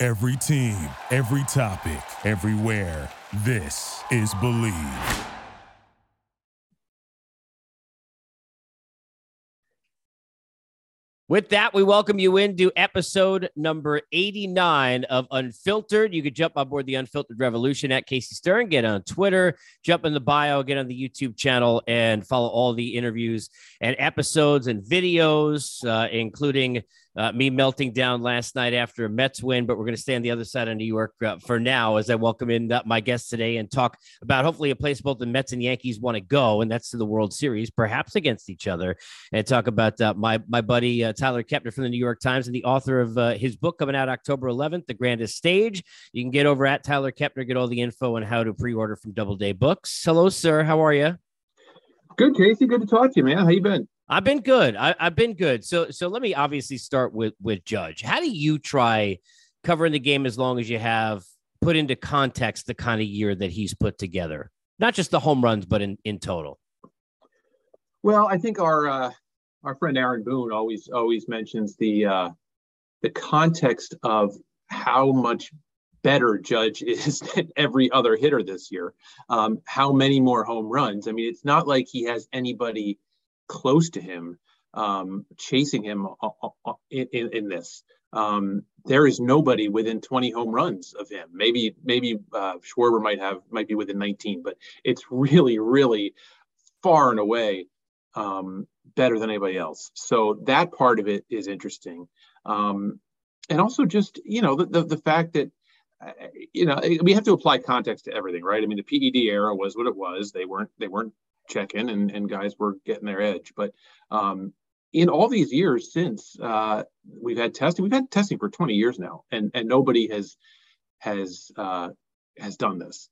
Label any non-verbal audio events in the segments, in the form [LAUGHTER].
Every team, every topic, everywhere. This is Bleav. With that, we welcome you into episode number 89 of Unfiltered. You could jump on board the Unfiltered Revolution at Casey Stern, get on Twitter, jump in the bio, get on the YouTube channel, and follow all the interviews and episodes and videos, uh, including uh, me melting down last night after a Mets win, but we're going to stay on the other side of New York uh, for now as I welcome in uh, my guest today and talk about hopefully a place both the Mets and Yankees want to go, and that's to the World Series, perhaps against each other, and talk about uh, my my buddy uh, Tyler Kepner from the New York Times and the author of uh, his book coming out October 11th, The Grandest Stage. You can get over at Tyler Kepner, get all the info on how to pre-order from Doubleday Books. Hello, sir. How are you? Good, Casey. Good to talk to you, man. How you been? I've been good. I, have been good. So so let me obviously start with with Judge. How do you try covering the game as long as you have put into context the kind of year that he's put together? Not just the home runs, but in in total. Well, I think our uh, our friend Aaron Boone always always mentions the uh, the context of how much better Judge is [LAUGHS] than every other hitter this year. Um, how many more home runs? I mean, it's not like he has anybody close to him, um, chasing him in, in, in this. Um, there is nobody within 20 home runs of him. Maybe maybe uh, Schwarber might have might be within 19, but it's really really far and away um, better than anybody else. So that part of it is interesting, um, and also just you know the the, the fact that uh, you know we have to apply context to everything, right? I mean the PED era was what it was. They weren't they weren't check in and, and guys were getting their edge. But um, in all these years since uh, we've had testing, we've had testing for 20 years now, and and nobody has has uh, has done this.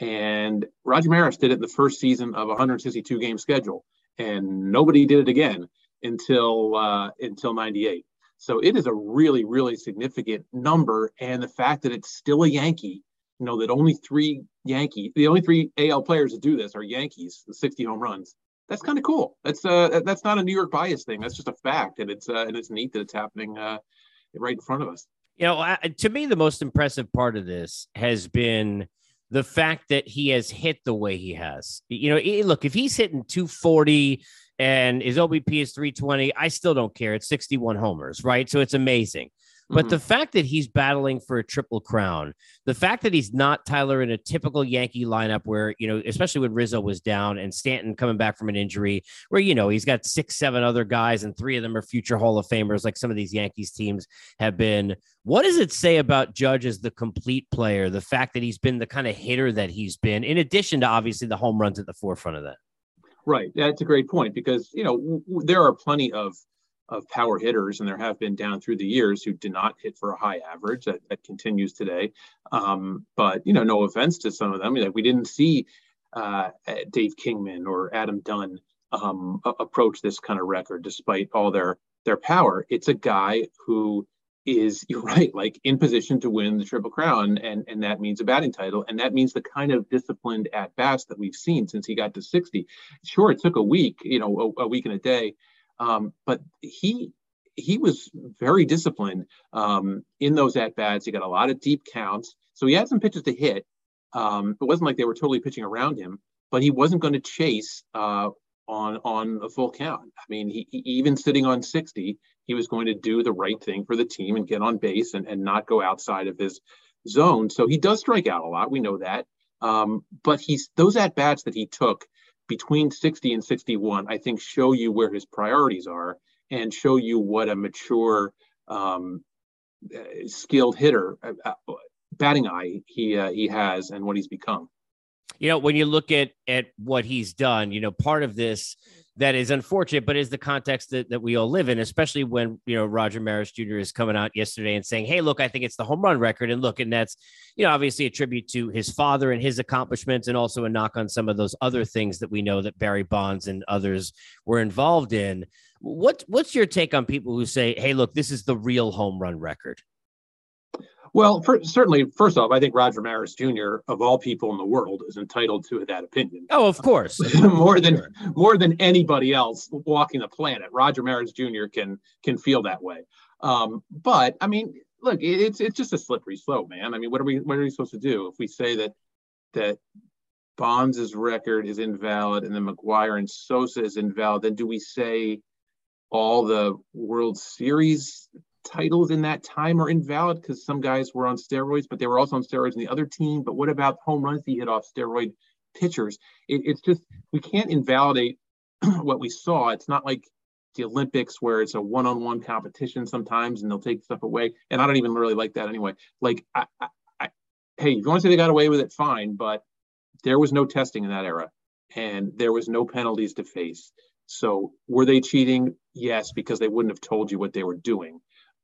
And Roger Maris did it in the first season of a 162 game schedule, and nobody did it again until uh, until 98. So it is a really really significant number, and the fact that it's still a Yankee you know that only three Yankee, the only three AL players that do this are Yankees, the 60 home runs. That's kind of cool. That's uh that's not a New York bias thing. That's just a fact, and it's uh, and it's neat that it's happening uh, right in front of us. You know, to me, the most impressive part of this has been the fact that he has hit the way he has. You know, look, if he's hitting 240 and his OBP is 320, I still don't care. It's 61 homers, right? So it's amazing. But mm-hmm. the fact that he's battling for a triple crown, the fact that he's not Tyler in a typical Yankee lineup where, you know, especially when Rizzo was down and Stanton coming back from an injury, where, you know, he's got six, seven other guys and three of them are future Hall of Famers, like some of these Yankees teams have been. What does it say about Judge as the complete player? The fact that he's been the kind of hitter that he's been, in addition to obviously the home runs at the forefront of that? Right. That's a great point because, you know, w- there are plenty of of power hitters, and there have been down through the years who did not hit for a high average. That, that continues today. Um, but you know, no offense to some of them, like we didn't see uh, Dave Kingman or Adam Dunn um, approach this kind of record, despite all their their power. It's a guy who is [LAUGHS] you're right, like in position to win the Triple Crown, and and that means a batting title, and that means the kind of disciplined at bats that we've seen since he got to 60. Sure, it took a week, you know, a, a week and a day um, but he he was very disciplined um, in those at bats. He got a lot of deep counts, so he had some pitches to hit. Um, it wasn't like they were totally pitching around him, but he wasn't going to chase uh, on on a full count. I mean, he, he, even sitting on 60, he was going to do the right thing for the team and get on base and, and not go outside of his zone. So he does strike out a lot. We know that. Um, but he's those at bats that he took between 60 and 61, I think show you where his priorities are and show you what a mature, um, skilled hitter, uh, uh, batting eye he uh, he has and what he's become. You know, when you look at at what he's done, you know, part of this that is unfortunate, but is the context that, that we all live in, especially when, you know, Roger Maris Jr. is coming out yesterday and saying, Hey, look, I think it's the home run record. And look, and that's, you know, obviously a tribute to his father and his accomplishments and also a knock on some of those other things that we know that Barry Bonds and others were involved in. What, what's your take on people who say, Hey, look, this is the real home run record? Well, for, certainly, first off, I think Roger Maris Jr. of all people in the world is entitled to that opinion. Oh, of course, [LAUGHS] more than sure. more than anybody else walking the planet. Roger Maris Jr. can can feel that way. Um, but I mean, look, it's it's just a slippery slope, man. I mean, what are we what are we supposed to do if we say that that Bonds' record is invalid and then McGwire and Sosa is invalid? Then do we say all the World Series titles in that time are invalid because some guys were on steroids, but they were also on steroids in the other team. But what about home runs he hit off steroid pitchers? It, it's just we can't invalidate [CLEARS THROAT] what we saw. It's not like the Olympics where it's a one-on-one competition sometimes, and they'll take stuff away. And I don't even really like that anyway. Like, I, I, I, hey, if you want to say they got away with it, fine. But there was no testing in that era, and there was no penalties to face. So were they cheating? Yes, because they wouldn't have told you what they were doing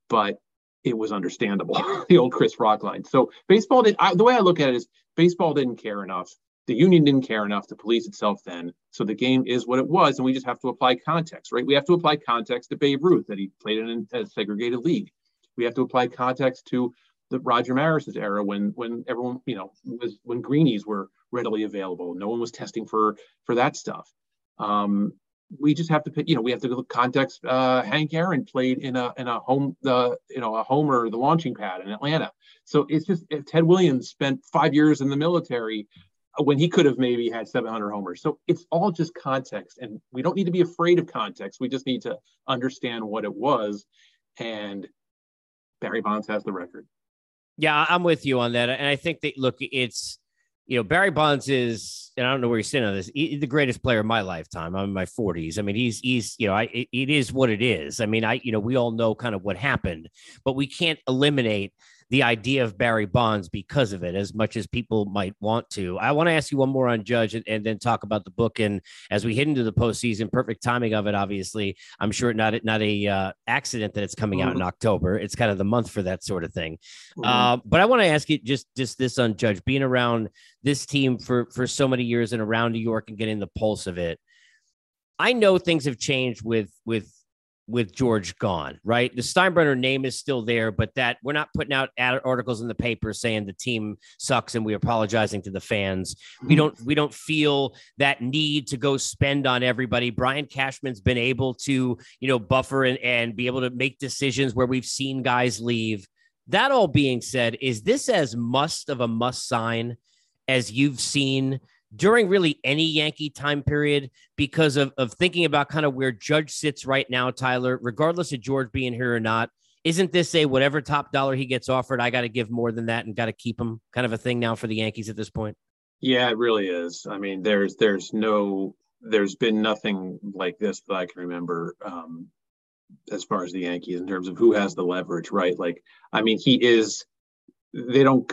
but it was understandable. [LAUGHS] the old Chris Rock line. So baseball did. I, the way I look at it is baseball didn't care enough. The union didn't care enough to police itself then. So the game is what it was, and we just have to apply context, right? We have to apply context to Babe Ruth that he played in a segregated league. We have to apply context to the Roger Maris's era when when everyone you know was when greenies were readily available. No one was testing for for that stuff. Um, we just have to pick, you know, we have to look context. Uh, Hank Aaron played in a in a home the you know a homer the launching pad in Atlanta. So it's just Ted Williams spent five years in the military uh, when he could have maybe had 700 homers. So it's all just context, and we don't need to be afraid of context. We just need to understand what it was, and Barry Bonds has the record. Yeah, I'm with you on that, and I think that look, it's you know, Barry Bonds is, and I don't know where you're sitting on this, he, the greatest player of my lifetime. I'm in my 40s. I mean, he's, he's, you know, I, it, it is what it is. I mean, I, you know, we all know kind of what happened, but we can't eliminate the idea of Barry Bonds because of it, as much as people might want to. I want to ask you one more on Judge and, and, then talk about the book. And as we hit into the postseason, perfect timing of it, obviously. I'm sure not not a uh, accident that it's coming out in mm-hmm. October. It's kind of the month for that sort of thing. Mm-hmm. Uh, but I want to ask you just just this on Judge, being around this team for for so many years and around New York and getting the pulse of it. I know things have changed with with with George gone, right? The Steinbrenner name is still there, but that we're not putting out articles in the paper saying the team sucks and we're apologizing to the fans. We mm-hmm. don't we don't feel that need to go spend on everybody. Brian Cashman's been able to, you know, buffer and, and be able to make decisions where we've seen guys leave. That all being said, is this as must of a must sign as you've seen during really any Yankee time period because of, of thinking about kind of where Judge sits right now, Tyler, regardless of George being here or not. Isn't this a whatever top dollar he gets offered, I got to give more than that and got to keep him kind of a thing now for the Yankees at this point? Yeah, it really is. I mean, there's there's no there's been nothing like this that I can remember um, as far as the Yankees in terms of who has the leverage, right? Like, I mean, he is. They don't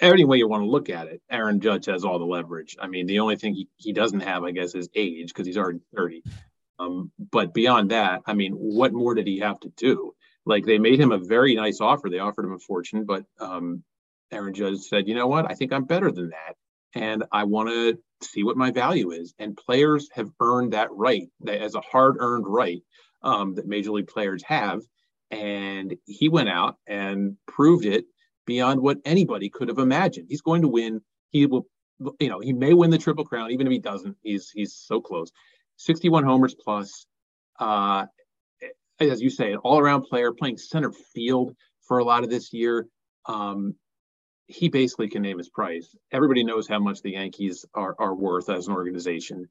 any way you want to look at it, Aaron Judge has all the leverage. I mean, the only thing he, he doesn't have, I guess, is age because he's already 30. Um, but beyond that, I mean, what more did he have to do? Like they made him a very nice offer. They offered him a fortune, but um, Aaron Judge said, you know what? I think I'm better than that. And I want to see what my value is. And players have earned that right that as a hard earned right um, that major league players have. And he went out and proved it beyond what anybody could have imagined. He's going to win. He will, you know, he may win the triple crown, even if he doesn't. He's he's so close. 61 homers plus. Uh, as you say, an all-around player playing center field for a lot of this year. Um, he basically can name his price. Everybody knows how much the Yankees are, are worth as an organization.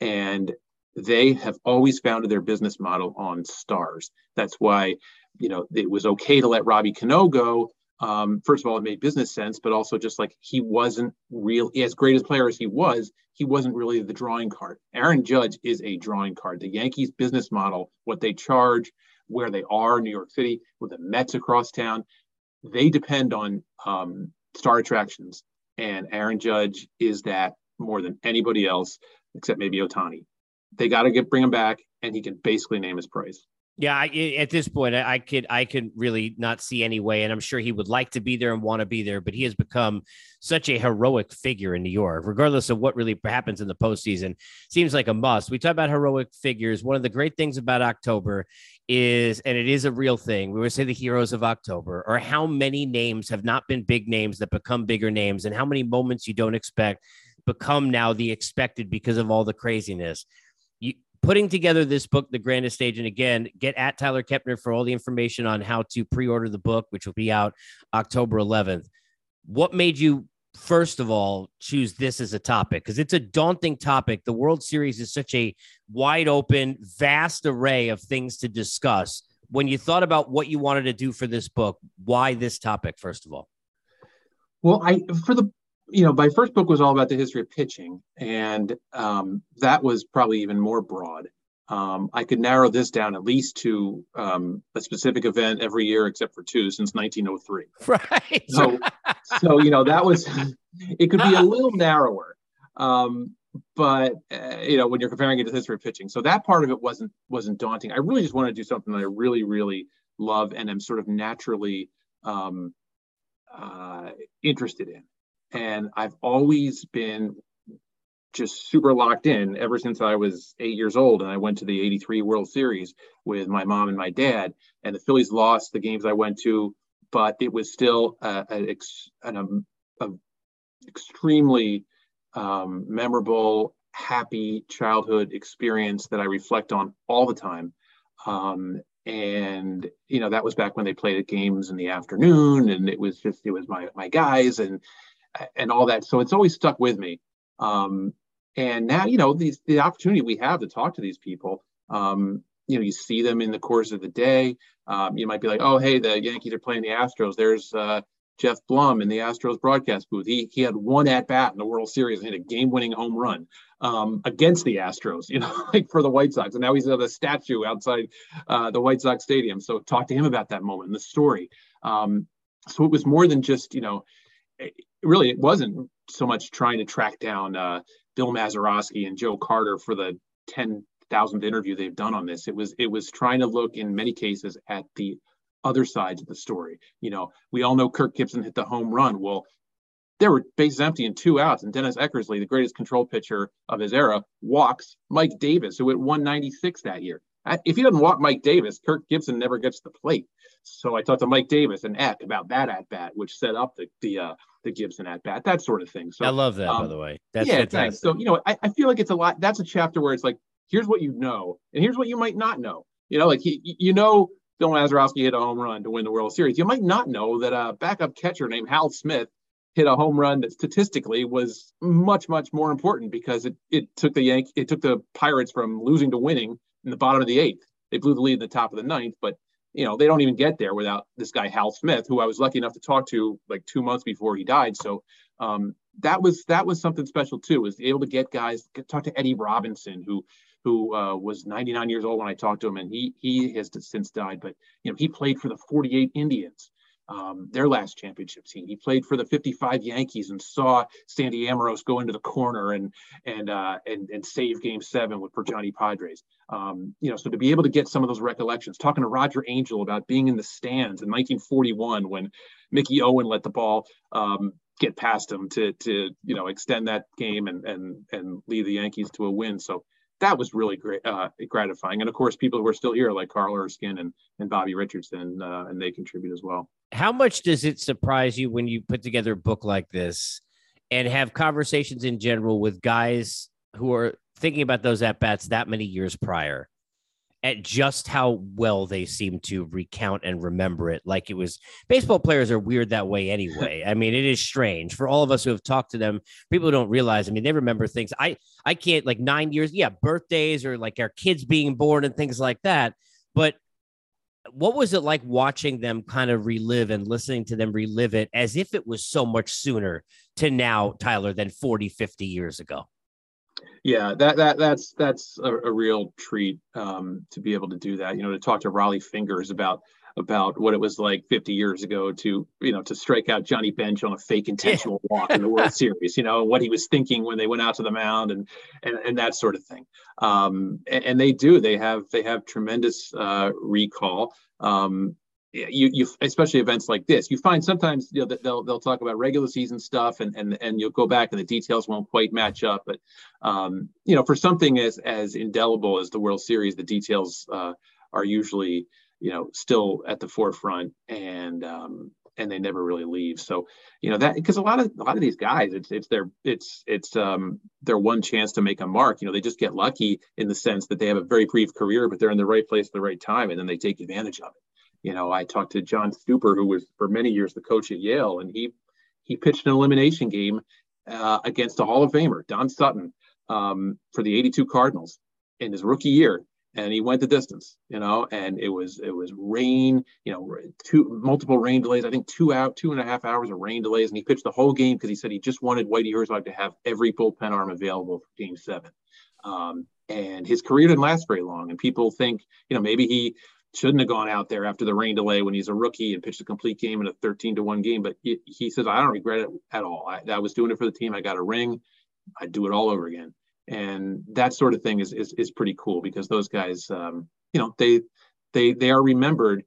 And they have always founded their business model on stars. That's why, you know, it was okay to let Robbie Cano go um, first of all, it made business sense, but also just like he wasn't real as great as player as he was, he wasn't really the drawing card. Aaron Judge is a drawing card. The Yankees business model, what they charge, where they are, New York City, with the Mets across town, they depend on um, star attractions. And Aaron Judge is that more than anybody else, except maybe Ohtani. they got to get bring him back, and he can basically name his price. Yeah, I, at this point, I, I could I could really not see any way, and I'm sure he would like to be there and want to be there, but he has become such a heroic figure in New York, regardless of what really happens in the postseason. Seems like a must. We talk about heroic figures. One of the great things about October is, and it is a real thing. We would say the heroes of October, or how many names have not been big names that become bigger names, and how many moments you don't expect become now the expected because of all the craziness putting together this book, The Grandest Stage. And again, get at Tyler Kepner for all the information on how to pre order the book, which will be out October 11th. What made you, first of all, choose this as a topic? Because it's a daunting topic. The World Series is such a wide open, vast array of things to discuss. When you thought about what you wanted to do for this book, why this topic, first of all? Well, I for the you know, my first book was all about the history of pitching, and um, that was probably even more broad. Um, I could narrow this down at least to um, a specific event every year, except for two since 1903. [LAUGHS] Right. So, so you know, that was it could be a little [LAUGHS] narrower, um, but uh, you know, when you're comparing it to the history of pitching, so that part of it wasn't wasn't daunting. I really just want to do something that I really, really love and am sort of naturally um, uh, interested in and I've always been just super locked in ever since I was eight years old. And I went to the 83 World Series with my mom and my dad. And the Phillies lost the games I went to, but it was still a, a, an um, a extremely um, memorable, happy childhood experience that I reflect on all the time. Um, and you know that was back when they played at games in the afternoon, and it was just it was my my guys, and and all that. So it's always stuck with me. Um, and now, you know, these, the opportunity we have to talk to these people, um, you know, you see them in the course of the day. Um, you might be like, oh, hey, the Yankees are playing the Astros. There's uh, Geoff Blum in the Astros broadcast booth. He he had one at bat in the World Series and hit a game-winning home run um, against the Astros. [LAUGHS] You know, like for the White Sox, and now he's at a statue outside uh, the White Sox stadium. So talk to him about that moment and the story. Um, so it was more than just you know really it wasn't so much trying to track down uh, Bill Mazeroski and Joe Carter for the 10,000th interview they've done on this. It was it was trying to look in many cases at the other sides of the story. You know, we all know Kirk Gibson hit the home run. Well, there were bases empty and two outs, and Dennis Eckersley, the greatest control pitcher of his era, walks Mike Davis, who hit 196 that year. If he doesn't walk Mike Davis, Kirk Gibson never gets the plate. So I talked to Mike Davis and Eck about that at bat, which set up the the uh, the Gibson at bat, that sort of thing. So I love that, um, by the way. That's yeah, fantastic. thanks. So you know, I, I feel like it's a lot. That's a chapter where it's like, here's what you know, and here's what you might not know. You know, like he, you know, Bill Mazeroski hit a home run to win the World Series. You might not know that a backup catcher named Hal Smith hit a home run that statistically was much much more important because it it took the Yank it took the Pirates from losing to winning in the bottom of the eighth. They blew the lead in the top of the ninth, but you know, they don't even get there without this guy Hal Smith, who I was lucky enough to talk to like two months before he died. So um, that was that was something special too. Was able to get guys talk to Eddie Robinson, who who uh, was 99 years old when I talked to him, and he he has since died. But you know, he played for the 48 Indians um, their last championship team. He played for the 55 Yankees and saw Sandy Amoros go into the corner and and uh, and and save Game Seven with for Johnny Podres. Um, you know, so to be able to get some of those recollections, talking to Roger Angell about being in the stands in 1941 when Mickey Owen let the ball um, get past him to to you know extend that game and and and lead the Yankees to a win. So that was really great, uh, gratifying. And of course, people who are still here, like Carl Erskine and, and Bobby Richardson, uh, and they contribute as well. How much does it surprise you when you put together a book like this and have conversations in general with guys who are thinking about those at bats that many years prior? at just how well they seem to recount and remember it? Like it was baseball players are weird that way anyway. [LAUGHS] I mean it is strange for all of us who have talked to them. People don't realize i mean they remember things. I i can't like nine years yeah birthdays or like our kids being born and things like that but what was it like watching them kind of relive and listening to them relive it as if it was so much sooner to now tyler than 40 50 years ago yeah, that that that's that's a, a real treat um, to be able to do that. You know, to talk to Rollie Fingers about about what it was like 50 years ago to you know to strike out Johnny Bench on a fake intentional walk in the World [LAUGHS] Series. You know what he was thinking when they went out to the mound and and, and that sort of thing. Um, and, and, they do. They have they have tremendous uh, recall. Um, you, you especially events like this you find sometimes you know they'll they'll talk about regular season stuff and and and you'll go back and the details won't quite match up but um, you know for something as as indelible as the world series the details uh, are usually you know still at the forefront and um, and they never really leave. So you know that because a lot of a lot of these guys it's it's their it's it's um their one chance to make a mark. You know they just get lucky in the sense that they have a very brief career but they're in the right place at the right time and then they take advantage of it. You know, I talked to John Stuper, who was for many years the coach at Yale, and he he pitched an elimination game uh, against a Hall of Famer, Don Sutton, um, for the '82 Cardinals in his rookie year, and he went the distance. You know, and it was it was rain, you know, two multiple rain delays. I think two out, two and a half hours of rain delays, and he pitched the whole game because he said he just wanted Whitey Herzog to have every bullpen arm available for Game Seven. Um, and his career didn't last very long, and people think, you know, maybe he shouldn't have gone out there after the rain delay when he's a rookie and pitched a complete game in a 13 to 1 game. But he, he says, I don't regret it at all. I, I, was doing it for the team. I got a ring. I'd do it all over again. And that sort of thing is is, is pretty cool because those guys, um, you know, they they they are remembered.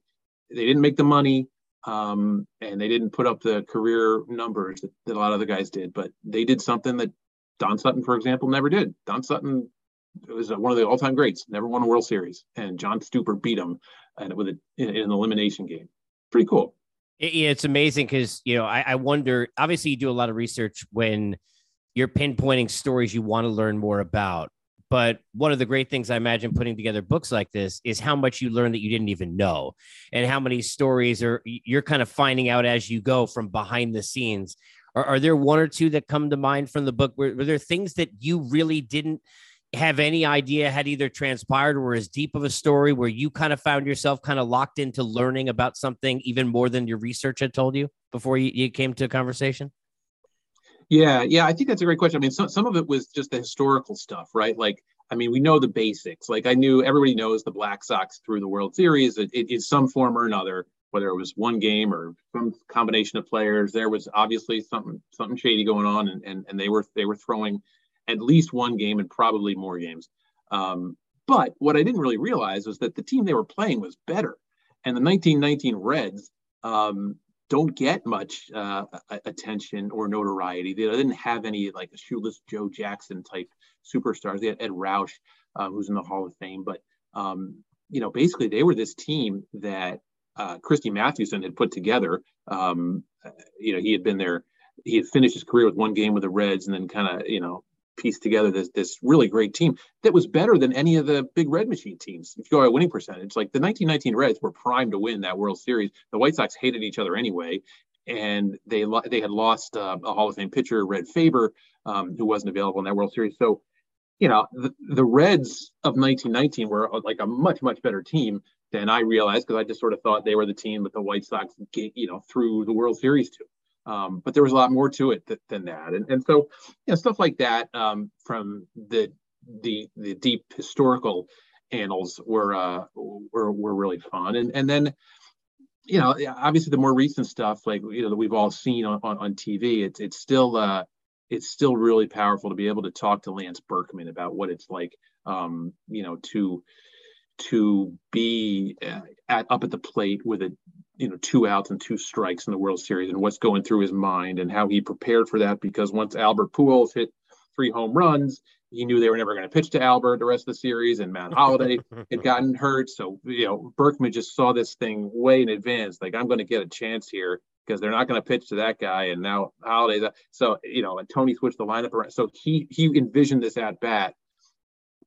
They didn't make the money um, and they didn't put up the career numbers that, that a lot of the guys did, but they did something that Don Sutton, for example, never did. Don Sutton was one of the all-time greats. Never won a World Series, and John Stuper beat him, and with a, in, in an elimination game. Pretty cool. Yeah, it's amazing because you know I, I wonder. Obviously, you do a lot of research when you're pinpointing stories you want to learn more about. But one of the great things I imagine putting together books like this is how much you learn that you didn't even know, and how many stories are you're kind of finding out as you go from behind the scenes. Are, are there one or two that come to mind from the book? Were, were there things that you really didn't have any idea had either transpired or as deep of a story where you kind of found yourself kind of locked into learning about something even more than your research had told you before you, you came to a conversation? Yeah, yeah, I think that's a great question. I mean, some some of it was just the historical stuff, right? Like, I mean, we know the basics. Like, I knew everybody knows the Black Sox through the World Series in some form or another, whether it was one game or some combination of players. There was obviously something something shady going on, and and, and they were they were throwing at least one game and probably more games. Um, but what I didn't really realize was that the team they were playing was better. And the 1919 Reds um, don't get much uh, attention or notoriety. They didn't have any like a shoeless Joe Jackson type superstars. They had Edd Roush, uh, who's in the Hall of Fame. But, um, you know, basically they were this team that uh, Christy Mathewson had put together. Um, you know, he had been there. He had finished his career with one game with the Reds and then kind of, you know, piece together this this really great team that was better than any of the big red machine teams. If you go by winning percentage, like the 1919 Reds were primed to win that World Series. The White Sox hated each other anyway, and they they had lost uh, a Hall of Fame pitcher, Red Faber, um, who wasn't available in that World Series. So, you know, the, the Reds of 1919 were uh, like a much much better team than I realized because I just sort of thought they were the team that the White Sox, you know, threw the World Series to. Um, but there was a lot more to it th- than that, and and so you know stuff like that um, from the the the deep historical annals were uh, were were really fun, and and then you know obviously the more recent stuff like you know that we've all seen on, on, on TV, it's it's still uh, it's still really powerful to be able to talk to Lance Berkman about what it's like, um, you know, to to be uh, at, up at the plate with a you know two outs and two strikes in the World Series and what's going through his mind and how he prepared for that because once Albert Pujols hit three home runs, he knew they were never going to pitch to Albert the rest of the series, and Matt Holliday had [LAUGHS] gotten hurt. So you know Berkman just saw this thing way in advance, like I'm going to get a chance here because they're not going to pitch to that guy, and now Holliday's so you know and Tony switched the lineup around. So he he envisioned this at bat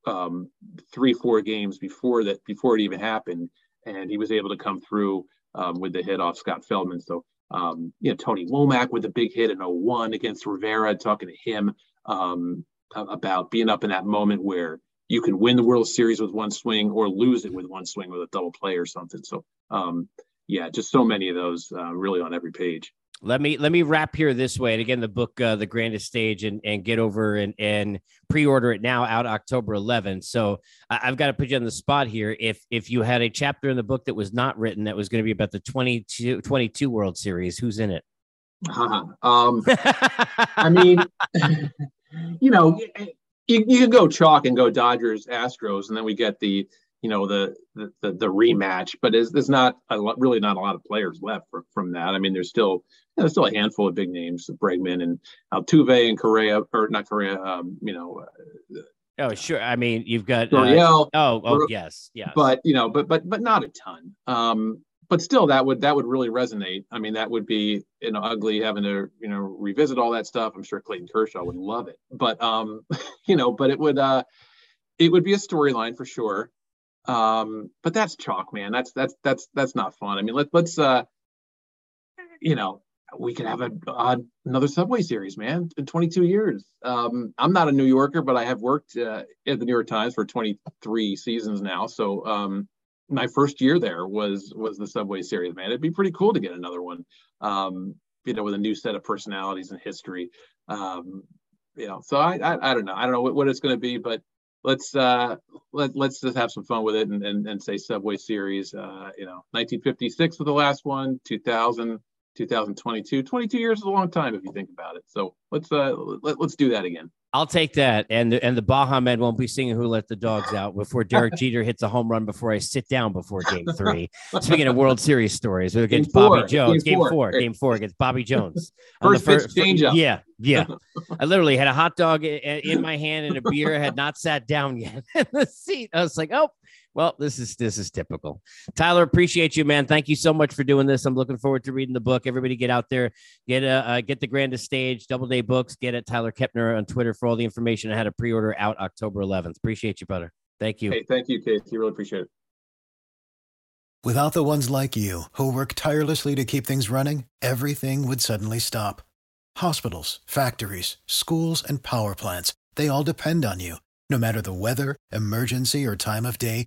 um, three four games before that before it even happened, and he was able to come through um, with the hit off Scott Feldman. So, um, you know, Tony Womack with a big hit in 01 against Rivera, talking to him um, about being up in that moment where you can win the World Series with one swing or lose it with one swing with a double play or something. So, um, yeah, just so many of those uh, really on every page. Let me let me wrap here this way. And again, the book, uh, The Grandest Stage, and and get over and and pre-order it now out October 11th. So I, have got to put you on the spot here. If if you had a chapter in the book that was not written that was going to be about the 22 22 World Series, who's in it? Uh-huh. [LAUGHS] Um, I mean, [LAUGHS] you know, you, you could go chalk and go Dodgers Astros, and then we get the you know the the, the, rematch. But there's, there's not a lot, really not a lot of players left for, from that. I mean, there's still you know, still a handful of big names, Bregman and Altuve and Correa, or not Correa. Um, you know. Uh, Oh sure. I mean, you've got uh, oh oh yes, yes. But you know, but but but not a ton. Um, but still that would that would really resonate i mean that would be you know ugly having to you know revisit all that stuff i'm sure clayton kershaw would love it but um [LAUGHS] you know but it would uh it would be a storyline for sure um but that's chalk man that's that's that's that's not fun i mean let, let's uh you know we could have a another subway series man in 22 years um i'm not a new yorker but i have worked uh, at the new york times for 23 seasons now so um my first year there was was the Subway Series. Man, it'd be pretty cool to get another one. Um, you know, with a new set of personalities and history. Um, you know, so I, I I, don't know. I don't know what, what it's going to be, but let's uh let let's just have some fun with it and and, and say Subway Series. Uh, you know, 1956 was the last one. 2000. 2022 22 years is a long time if you think about it so let's uh let, let's do that again I'll take that. And the, and the Baha Men won't be singing "Who Let the Dogs Out" before Derek [LAUGHS] Jeter hits a home run before I sit down before Game Three. Speaking of World Series stories, against Bobby Jones. Game, game four. Game four against Bobby Jones. [LAUGHS] first, first pitch change up. Yeah, yeah. [LAUGHS] I literally had a hot dog in my hand and a beer. I had not sat down yet in the seat. I was like, oh, well, this is this is typical. Tyler, appreciate you, man. Thank you so much for doing this. I'm looking forward to reading the book. Everybody, get out there, get a uh, get the grandest stage, Doubleday Books. Get it, Tyler Kepner on Twitter for all the information. I had a pre-order out October 11th. Appreciate you, brother. Thank you. Hey, thank you, Casey. Really appreciate it. Without the ones like you who work tirelessly to keep things running, everything would suddenly stop. Hospitals, factories, schools, and power plants—they all depend on you. No matter the weather, emergency, or time of day